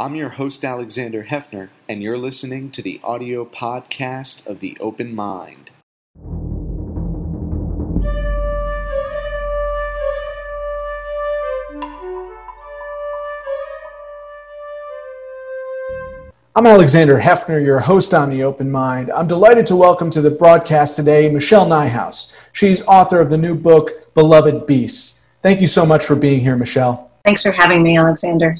I'm your host, Alexander Heffner, and you're listening to the audio podcast of The Open Mind. I'm Alexander Heffner, your host on The Open Mind. I'm delighted to welcome to the broadcast today Michelle Nijhuis. She's author of the new book, Beloved Beasts. Thank you so much for being here, Michelle. Thanks for having me, Alexander.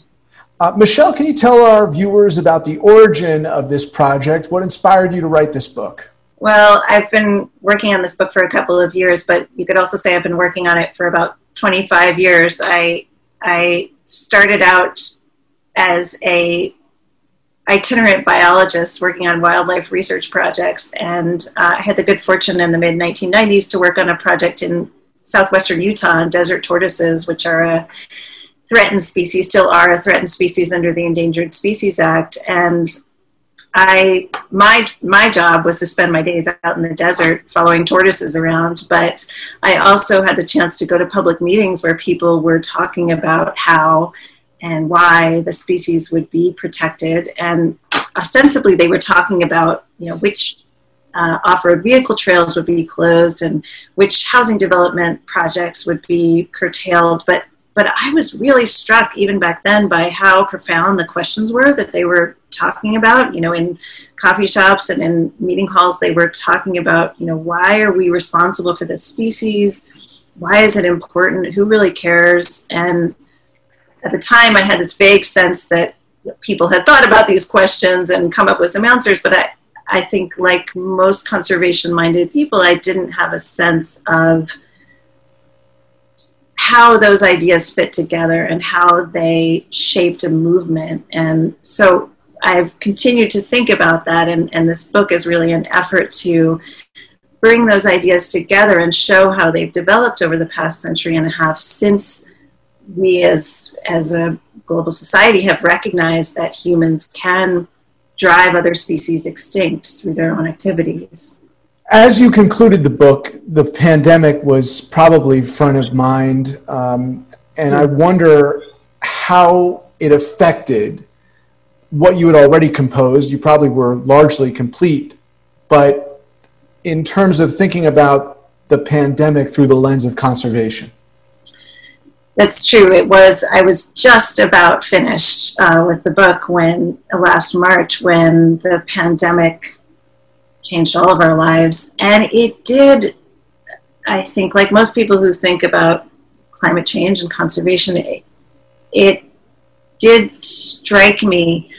Uh, Michelle, can you tell our viewers about the origin of this project? What inspired you to write this book? Well, I've been working on this book for a couple of years, but you could also say I've been working on it for about 25 years. I I started out as a itinerant biologist working on wildlife research projects, and uh, I had the good fortune in the mid 1990s to work on a project in southwestern Utah on desert tortoises, which are a threatened species, still are a threatened species under the Endangered Species Act, and I my my job was to spend my days out in the desert following tortoises around, but I also had the chance to go to public meetings where people were talking about how and why the species would be protected. And ostensibly, they were talking about you know which uh, off-road vehicle trails would be closed and which housing development projects would be curtailed. But but I was really struck even back then by how profound the questions were that they were talking about. You know, in coffee shops and in meeting halls, they were talking about you know why are we responsible for this species? Why is it important? Who really cares? And at the time, I had this vague sense that people had thought about these questions and come up with some answers, but I, I think, like most conservation minded people, I didn't have a sense of how those ideas fit together and how they shaped a movement. And so I've continued to think about that, and, and this book is really an effort to bring those ideas together and show how they've developed over the past century and a half since we as as a global society have recognized that humans can drive other species extinct through their own activities. As you concluded the book, the pandemic was probably front of mind, um, and I wonder how it affected what you had already composed. You probably were largely complete, but in terms of thinking about the pandemic through the lens of conservation. That's true. It was. I was just about finished uh, with the book when last March, when the pandemic changed all of our lives, and it did. I think, like most people who think about climate change and conservation, it, it did strike me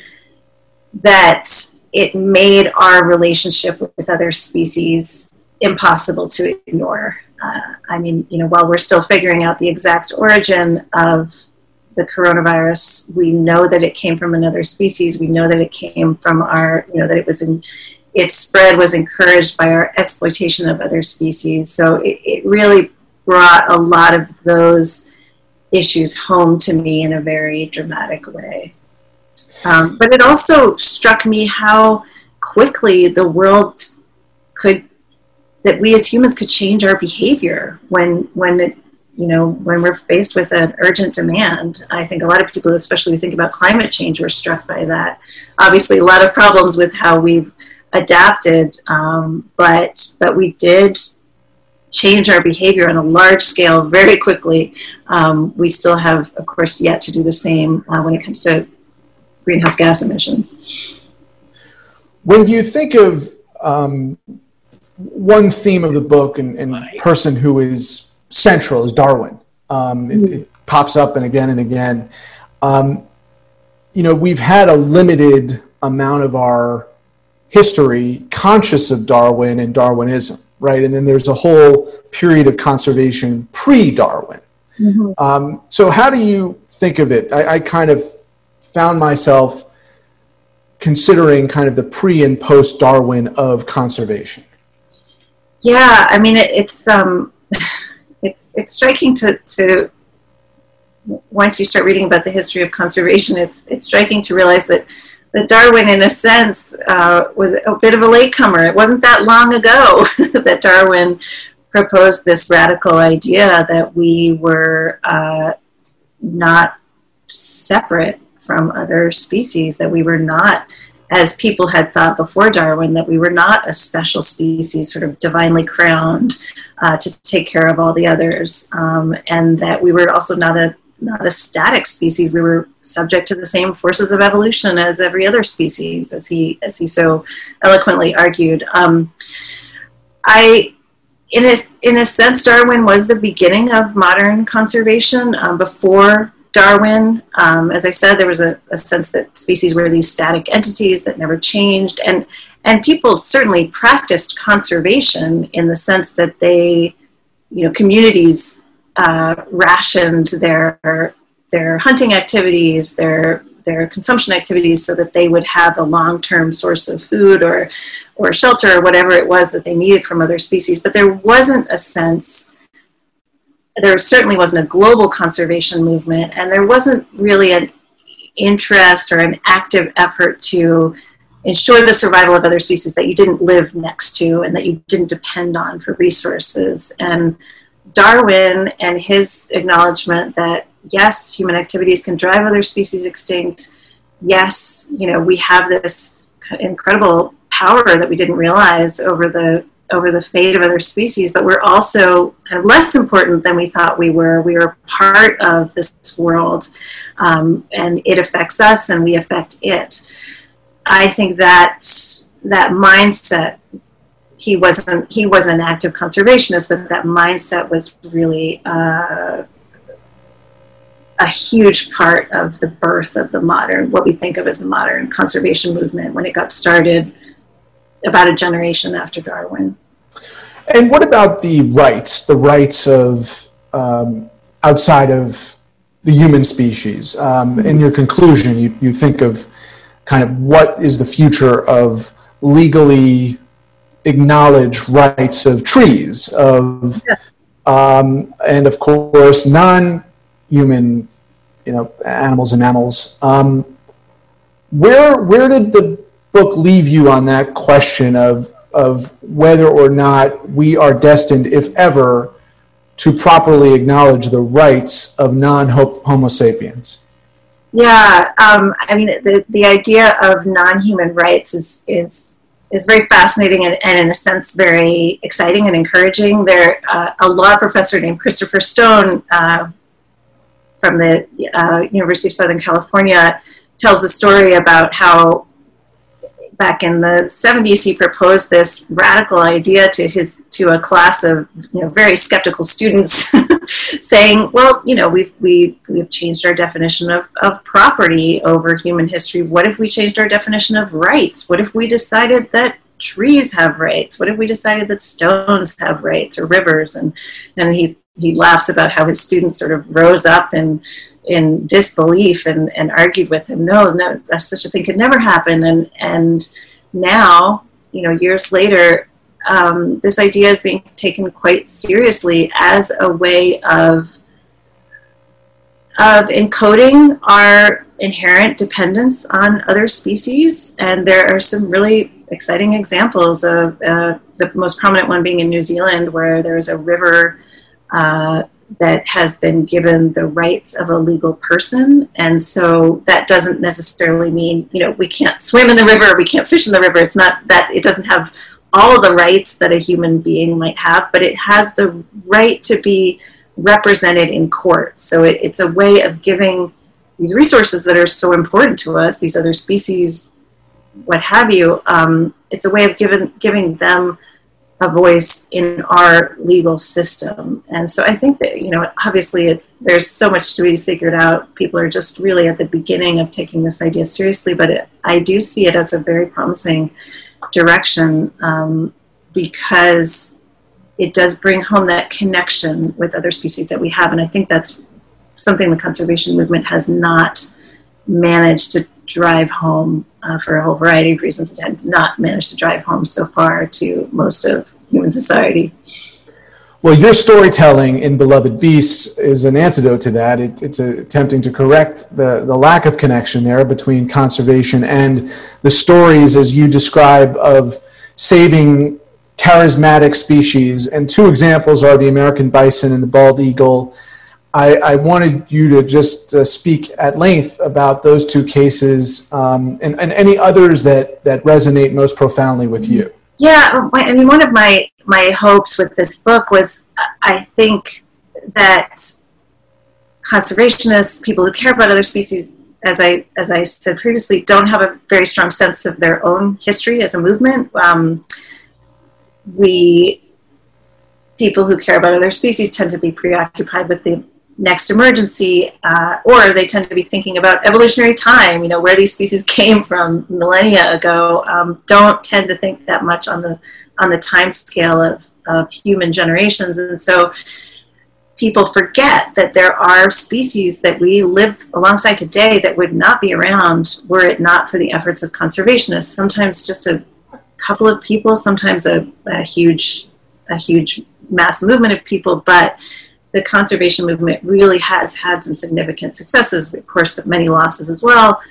that it made our relationship with other species impossible to ignore uh, I mean, you know, while we're still figuring out the exact origin of the coronavirus, we know that it came from another species. We know that it came from our, you know, that it was in, its spread was encouraged by our exploitation of other species. So it, it really brought a lot of those issues home to me in a very dramatic way. Um, but it also struck me how quickly the world could that we as humans could change our behavior when when the you know when we're faced with an urgent demand i think a lot of people especially who think about climate change were struck by that obviously a lot of problems with how we've adapted um, but but we did change our behavior on a large scale very quickly um, we still have of course yet to do the same uh, when it comes to greenhouse gas emissions when you think of um, one theme of the book and, and person who is central is Darwin. Um, it, it, pops up and again and again. Um, you know, we've had a limited amount of our history conscious of Darwin and Darwinism, right? And then there's a whole period of conservation pre Darwin. Mm-hmm. Um, so, how do you think of it? I, I kind of found myself considering kind of the pre and post Darwin of conservation. Yeah, I mean, it, it's um, it's it's striking to to once you start reading about the history of conservation, it's it's striking to realize that that Darwin, in a sense, uh, was a bit of a latecomer. It wasn't that long ago that Darwin proposed this radical idea that we were uh, not separate from other species, that we were not, as people had thought before Darwin, that we were not a special species, sort of divinely crowned uh, to take care of all the others, um, and that we were also not a not a static species. We were subject to the same forces of evolution as every other species, as he as he so eloquently argued. Um, I, in a in a sense, Darwin was the beginning of modern conservation. Um, before Darwin, um, as I said, there was a, a, sense that species were these static entities that never changed, and and people certainly practiced conservation in the sense that they, you know, communities uh, rationed their their hunting activities, their their consumption activities, so that they would have a long term source of food or or shelter or whatever it was that they needed from other species. But there wasn't a sense. There certainly wasn't a global conservation movement, and there wasn't really an interest or an active effort to ensure the survival of other species that you didn't live next to and that you didn't depend on for resources. And Darwin and his acknowledgement that yes, human activities can drive other species extinct. Yes, you know, we have this incredible power that we didn't realize over the over the fate of other species, but we're also kind of less important than we thought we were. We are part of this world, um, and it affects us, and we affect it. I think that that mindset he wasn't he was an active conservationist, but that mindset was really uh, a huge part of the birth of the modern what we think of as the modern conservation movement when it got started about a generation after Darwin. And what about the rights, the rights of um, outside of the human species? Um, in your conclusion, you, you think of kind of what is the future of legally acknowledge rights of trees, of um, and of course non-human, you know, animals and mammals. Um, where where did the book leave you on that question of of whether or not we are destined, if ever, to properly acknowledge the rights of non-Homo sapiens? Yeah, um, I mean, the, the idea of non-human rights is is is very fascinating and, and, in a sense very exciting and encouraging. There, uh, a law professor named Christopher Stone uh, from the uh, University of Southern California tells the story about how back in the 70s he proposed this radical idea to his to a class of you know very skeptical students saying well you know we've we, we've changed our definition of, of property over human history. What if we changed our definition of rights? What if we decided that trees have rights? What if we decided that stones have rights or rivers? And and he he laughs about how his students sort of rose up and in disbelief and, and argued with him, no, no, that such a thing could never happen. And and now, you know, years later, um, this idea is being taken quite seriously as a way of of encoding our inherent dependence on other species. And there are some really exciting examples of uh, the most prominent one being in New Zealand, where there is a river. Uh, that has been given the rights of a legal person. And so that doesn't necessarily mean, you know, we can't swim in the river, we can't fish in the river. It's not that it doesn't have all the rights that a human being might have, but it has the right to be represented in court. So it, it's a way of giving these resources that are so important to us, these other species, what have you, um, it's a way of giving, giving them a voice in our legal system. And so I think that, you know, obviously it's, there's so much to be figured out. People are just really at the beginning of taking this idea seriously, but it, I do see it as a very promising direction um, because it does bring home that connection with other species that we have. And I think that's something the conservation movement has not managed to drive home uh, for a whole variety of reasons. It has not managed to drive home so far to most of human society. Well, your storytelling in Beloved Beasts is an antidote to that. It, it's attempting to correct the, the lack of connection there between conservation and the stories, as you describe, of saving charismatic species. And two examples are the American bison and the bald eagle. I, I, wanted you to just uh, speak at length about those two cases um, and, and, any others that, that resonate most profoundly with you. Yeah, I mean, one of my, my hopes with this book was I think that conservationists, people who care about other species, as I, as I said previously, don't have a very strong sense of their own history as a movement. Um, we people who care about other species tend to be preoccupied with the next emergency, uh, or they tend to be thinking about evolutionary time, you know, where these species came from millennia ago, um, don't tend to think that much on the on the time scale of, of human generations. And so people forget that there are species that we live alongside today that would not be around were it not for the efforts of conservationists. Sometimes just a couple of people, sometimes a, a huge a huge mass movement of people, but the conservation movement really has had some significant successes. Of course, many losses as well.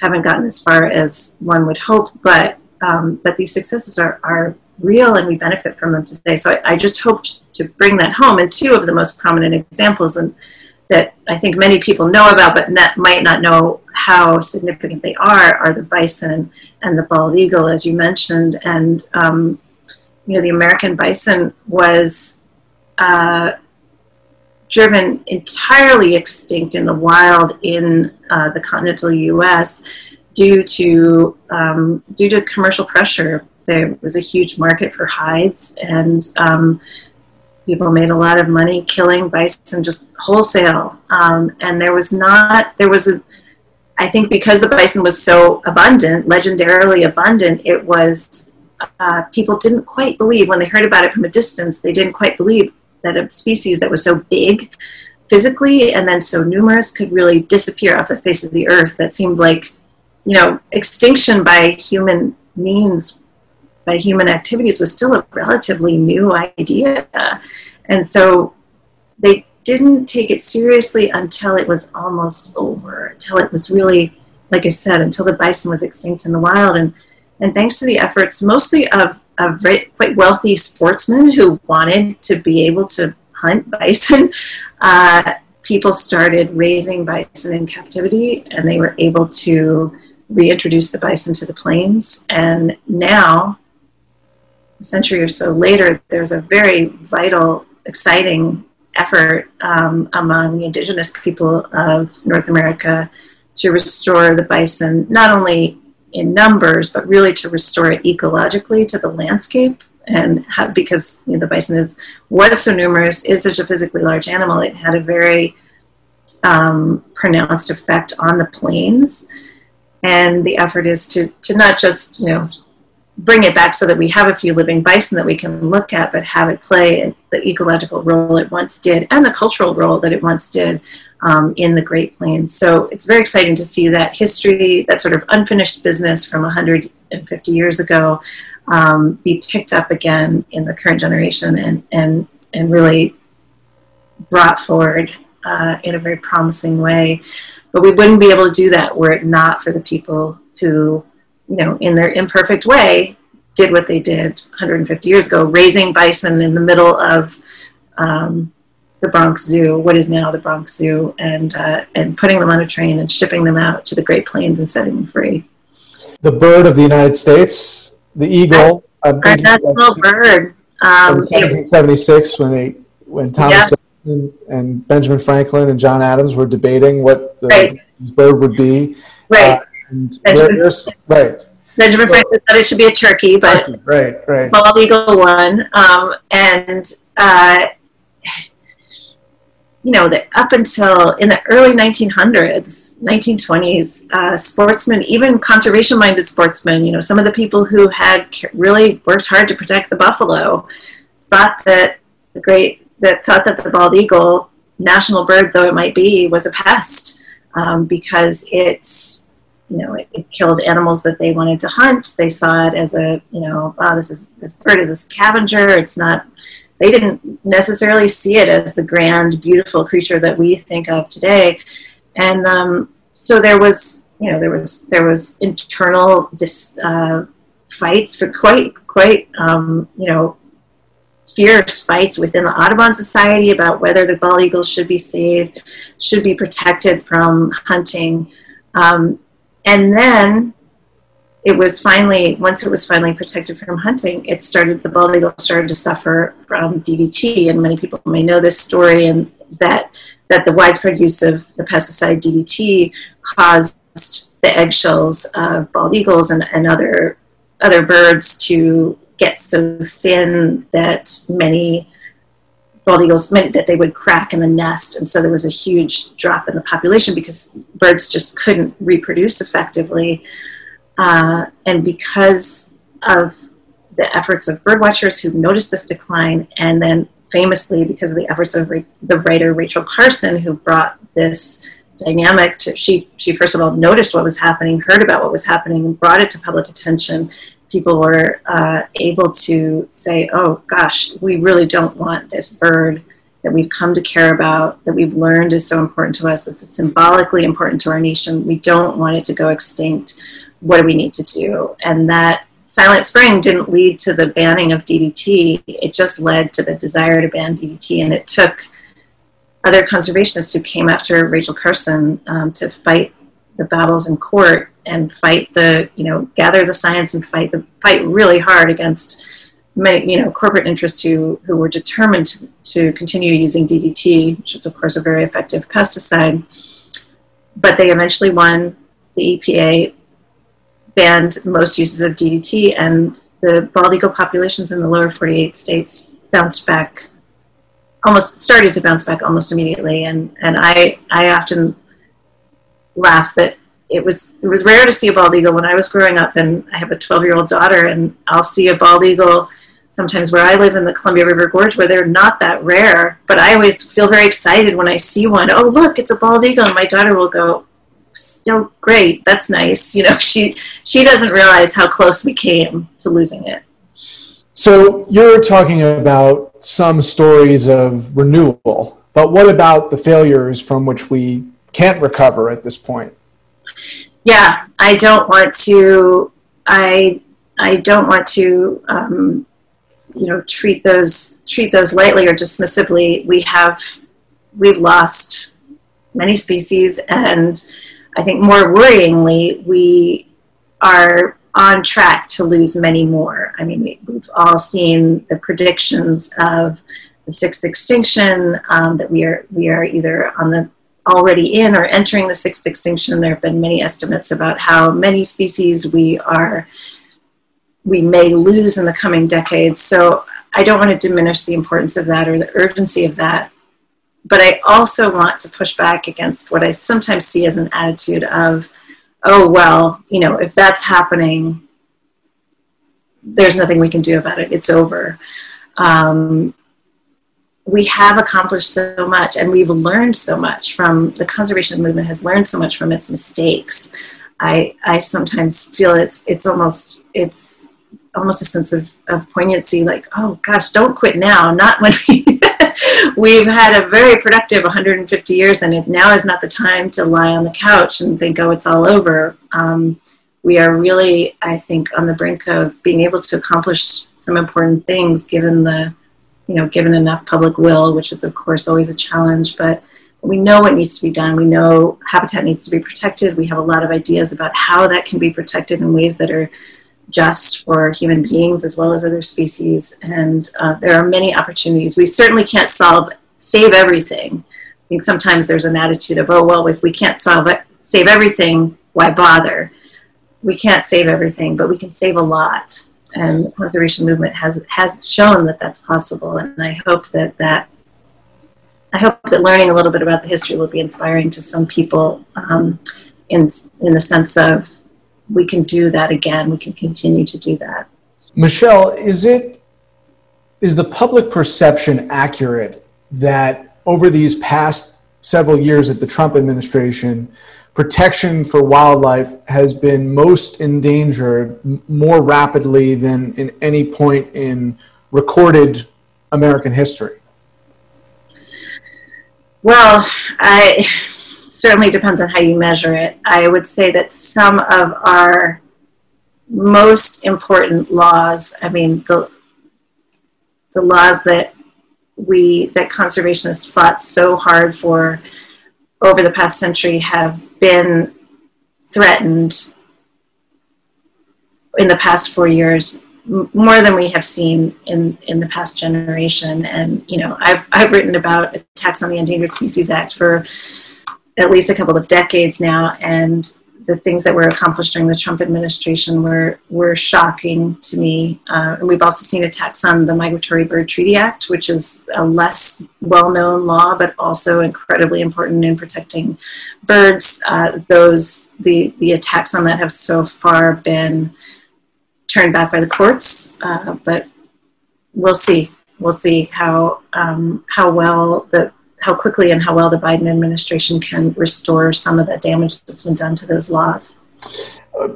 Haven't gotten as far as one would hope, but um, but these successes are, are real and we benefit from them today. So I, I, just hoped to bring that home. And two of the most prominent examples and that I think many people know about, but not, might not know how significant they are, are the bison and the bald eagle, as you mentioned. And um, you know, the American bison was uh, driven entirely extinct in the wild in uh, the continental U.S. due to um, due to commercial pressure. There was a huge market for hides, and um, people made a lot of money killing bison just wholesale. Um, and there was not there was a I think because the bison was so abundant, legendarily abundant, it was uh, people didn't quite believe when they heard about it from a distance. They didn't quite believe that a species that was so big physically and then so numerous could really disappear off the face of the earth. That seemed like, you know, extinction by human means, by human activities, was still a relatively new idea. And so they didn't take it seriously until it was almost over, until it was really, like I said, until the bison was extinct in the wild. And, and thanks to the efforts mostly of a very, quite wealthy sportsman who wanted to be able to hunt bison, uh, people started raising bison in captivity and they were able to reintroduce the bison to the plains. And now, a century or so later, there's a very vital, exciting effort um, among the indigenous people of North America to restore the bison, not only in numbers, but really to restore it ecologically to the landscape. And because you know, the bison is was so numerous, is such a physically large animal, it had a very um, pronounced effect on the plains. And the effort is to to not just you know bring it back so that we have a few living bison that we can look at, but have it play the ecological role it once did and the cultural role that it once did um, in the Great Plains. So it's very exciting to see that history, that sort of unfinished business from 150 years ago, um, be picked up again in the current generation and, and, and really brought forward uh, in a very promising way. But we wouldn't be able to do that were it not for the people who, you know, in their imperfect way, did what they did 150 years ago, raising bison in the middle of um, the Bronx Zoo, what is now the Bronx Zoo, and uh, and putting them on a train and shipping them out to the Great Plains and setting them free. The bird of the United States, the eagle. Our national bird. Um, 1776, when they when Thomas yeah. And Benjamin Franklin and John Adams were debating what the right. bird would be. Right. Uh, Benjamin, right. Benjamin Franklin thought it should be a turkey, but turkey, right, right. bald eagle won, um, and. Uh, you know, that up until in the early 1900s, 1920s, uh, sportsmen, even conservation-minded sportsmen, you know, some of the people who had really worked hard to protect the buffalo, thought that the great that thought that the bald eagle, national bird though it might be, was a pest um, because it's you know, it, it, killed animals that they wanted to hunt. They saw it as a, you know, wow, this is this bird is a scavenger. It's not they didn't necessarily see it as the grand, beautiful creature that we think of today. And um, so there was, you know, there was there was internal dis, uh, fights for quite quite um, you know fierce fights within the Audubon Society about whether the bald eagles should be saved, should be protected from hunting. Um, and then it was finally, once it was finally protected from hunting, it started, the bald eagle started to suffer from DDT. And many people may know this story and that, that the widespread use of the pesticide DDT caused the eggshells of bald eagles and, and other, other birds to get so thin that many bald eagles meant that they would crack in the nest and so there was a huge drop in the population because birds just couldn't reproduce effectively uh, and because of the efforts of birdwatchers who noticed this decline and then famously because of the efforts of the writer rachel carson who brought this dynamic to she she first of all noticed what was happening heard about what was happening and brought it to public attention people were uh, able to say, oh gosh, we really don't want this bird that we've come to care about, that we've learned is so important to us, that's symbolically important to our nation. We don't want it to go extinct. What do we need to do? And that Silent Spring didn't lead to the banning of DDT, it just led to the desire to ban DDT. And it took other conservationists who came after Rachel Carson um, to fight the battles in court and fight the you know gather the science and fight the fight really hard against many you know corporate interests who who were determined to, to continue using DDT, which is of course a very effective pesticide. But they eventually won. The EPA banned most uses of DDT, and the bald eagle populations in the lower 48 states bounced back almost started to bounce back almost immediately and and I I often laugh that it was it was rare to see a bald eagle when I was growing up, and I have a 12 year old daughter, and I'll see a bald eagle sometimes where I live in the Columbia River Gorge, where they're not that rare. But I always feel very excited when I see one. Oh, look, it's a bald eagle, and my daughter will go, "Oh, great, that's nice." You know, she she doesn't realize how close we came to losing it. So you're talking about some stories of renewal, but what about the failures from which we can't recover at this point? yeah, I don't want to. I I don't want to. Um, you know, treat those treat those lightly or dismissively. We have we've lost many species, and I think more worryingly, we are on track to lose many more. I mean, we've all seen the predictions of the sixth extinction um, that we are we are either on the already in or entering the sixth extinction. There have been many estimates about how many species we are we may lose in the coming decades. So I don't want to diminish the importance of that or the urgency of that. But I also want to push back against what I sometimes see as an attitude of, oh, well, you know, if that's happening, there's nothing we can do about it. It's over. Um, we have accomplished so much and we've learned so much from the conservation movement has learned so much from its mistakes i i sometimes feel it's it's almost it's almost a sense of, of poignancy like oh gosh don't quit now not when we we've had a very productive 150 years and it now is not the time to lie on the couch and think oh it's all over um, we are really i think on the brink of being able to accomplish some important things given the you know, given enough public will, which is of course always a challenge, but we know what needs to be done. We know habitat needs to be protected. We have a lot of ideas about how that can be protected in ways that are just for human beings as well as other species. And uh, there are many opportunities. We certainly can't solve, save everything. I think sometimes there's an attitude of, oh, well, if we can't solve it, save everything, why bother? We can't save everything, but we can save a lot and the conservation movement has has shown that that's possible. And I hope that that I hope that learning a little bit about the history will be inspiring to some people um, in in the sense of we can do that again. We can continue to do that. Michelle, is it is the public perception accurate that over these past several years at the Trump administration, protection for wildlife has been most endangered more rapidly than in any point in recorded American history? Well, I certainly depends on how you measure it. I would say that some of our most important laws, I mean, the the laws that we that conservationists fought so hard for over the past century have been threatened in the past four years more than we have seen in, in the past generation. And, you know, I've, I've written about attacks on the Endangered Species Act for at least a couple of decades now. And the things that were accomplished during the Trump administration were, were shocking to me. Uh, and we've also seen attacks on the Migratory Bird Treaty Act, which is a less well known law, but also incredibly important in protecting birds. Uh, those, the, the attacks on that have so far been turned back by the courts, uh, but we'll see. We'll see how, um, how well the how quickly and how well the Biden administration can restore some of the damage that's been done to those laws.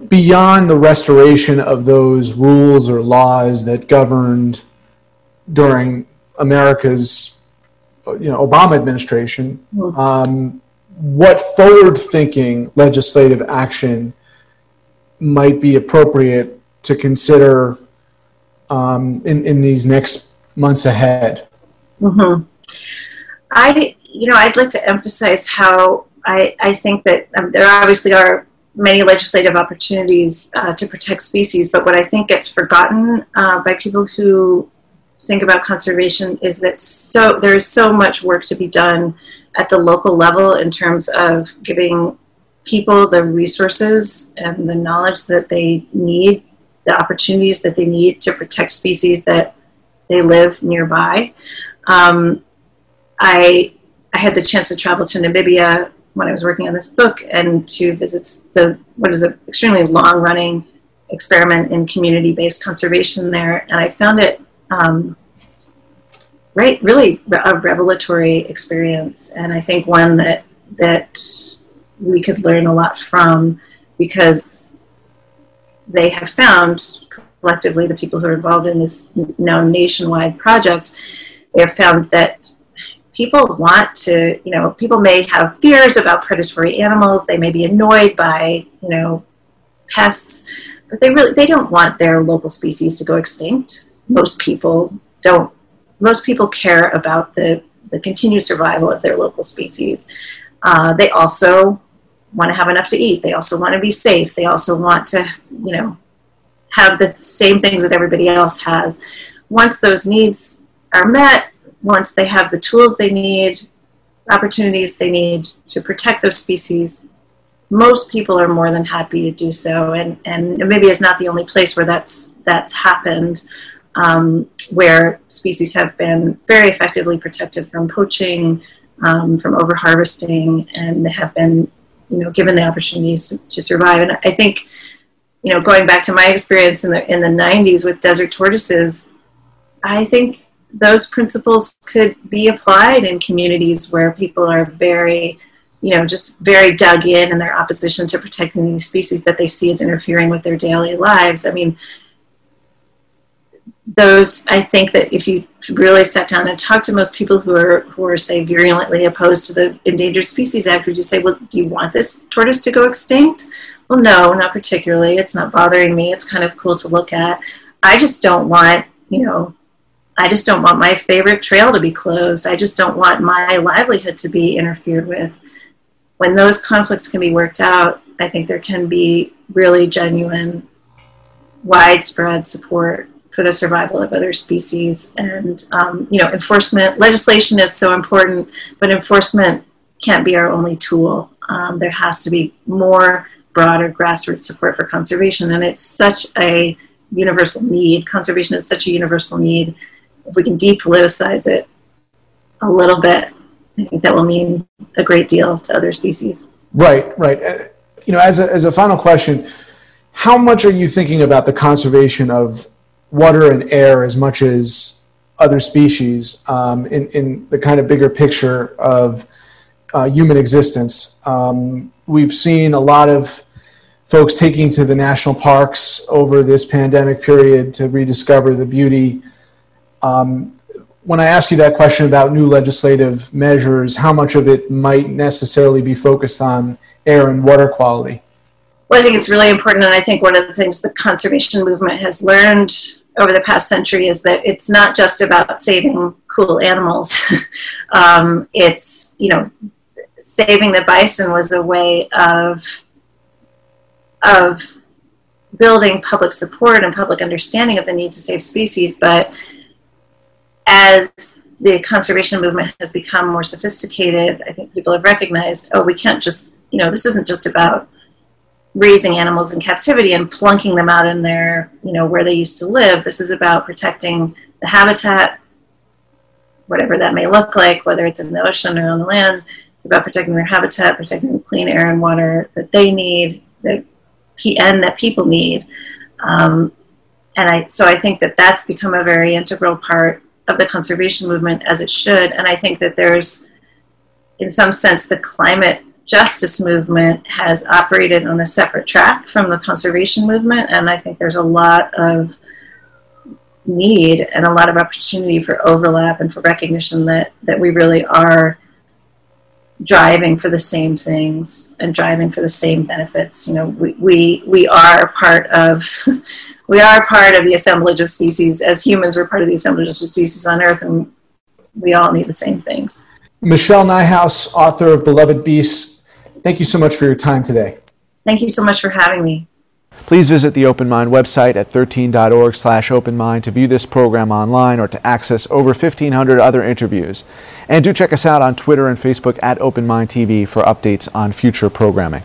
Beyond the restoration of those rules or laws that governed during America's you know, Obama administration, mm-hmm. um, what forward thinking legislative action might be appropriate to consider um, in, in these next months ahead? Mm-hmm. I, you know, I'd like to emphasize how I, I think that um, there obviously are many legislative opportunities uh, to protect species, but what I think gets forgotten uh, by people who think about conservation is that so there is so much work to be done at the local level in terms of giving people the resources and the knowledge that they need, the opportunities that they need to protect species that they live nearby. Um, I I had the chance to travel to Namibia when I was working on this book and to visit the what is an extremely long running experiment in community based conservation there, and I found it um, right really a revelatory experience, and I think one that that we could learn a lot from because they have found collectively the people who are involved in this now nationwide project they have found that people want to, you know, people may have fears about predatory animals. They may be annoyed by, you know, pests, but they really they don't want their local species to go extinct. Most people don't. Most people care about the the continued survival of their local species. Uh, they also want to have enough to eat. They also want to be safe. They also want to, you know, have the same things that everybody else has. Once those needs are met, once they have the tools they need, opportunities they need to protect those species, most people are more than happy to do so. And, and Namibia is not the only place where that's, that's happened, um, where species have been very effectively protected from poaching, um, from overharvesting, and they have been you know, given the opportunities to, to survive. And I think, you know, going back to my experience in the, in the 90s with desert tortoises, I think those principles could be applied in communities where people are very, you know, just very dug in in their opposition to protecting these species that they see as interfering with their daily lives. I mean, those I think that if you really sat down and talked to most people who are who are say virulently opposed to the Endangered Species Act, would you say, well, do you want this tortoise to go extinct? Well, no, not particularly. It's not bothering me. It's kind of cool to look at. I just don't want, you know, I just don't want my favorite trail to be closed. I just don't want my livelihood to be interfered with. When those conflicts can be worked out, I think there can be really genuine, widespread support for the survival of other species. And, um, you know, enforcement, legislation is so important, but enforcement can't be our only tool. Um, there has to be more broader grassroots support for conservation. And it's such a universal need. Conservation is such a universal need if we can depoliticize it a little bit, I think that will mean a great deal to other species. Right, right. Uh, you know, as a, as a final question, how much are you thinking about the conservation of water and air as much as other species um, in, in the kind of bigger picture of uh, human existence? Um, we've seen a lot of folks taking to the national parks over this pandemic period to rediscover the beauty um, when I ask you that question about new legislative measures, how much of it might necessarily be focused on air and water quality? Well, I think it's really important, and I think one of the things the conservation movement has learned over the past century is that it's not just about saving cool animals. um, it's, you know, saving the bison was a way of, of building public support and public understanding of the need to save species. But as the conservation movement has become more sophisticated, I think people have recognized, oh, we can't just, you know, this isn't just about raising animals in captivity and plunking them out in their, you know, where they used to live. This is about protecting the habitat, whatever that may look like, whether it's in the ocean or on the land. It's about protecting their habitat, protecting the clean air and water that they need, the PN that people need. Um, and I, so I think that that's become a very integral part of the conservation movement as it should. And I think that there's, in some sense, the climate justice movement has operated on a separate track from the conservation movement, and I think there's a lot of need and a lot of opportunity for overlap and for recognition that that we really are driving for the same things and driving for the same benefits. You know, we we, we are part of we are part of the assemblage of species. As humans, we're part of the assemblage of species on Earth, and we all need the same things. Michelle Nijhuis, author of Beloved Beasts, thank you so much for your time today. Thank you so much for having me. Please visit the Open Mind website at 13.org slash openmind to view this program online or to access over 1,500 other interviews. And do check us out on Twitter and Facebook at Open Mind TV for updates on future programming.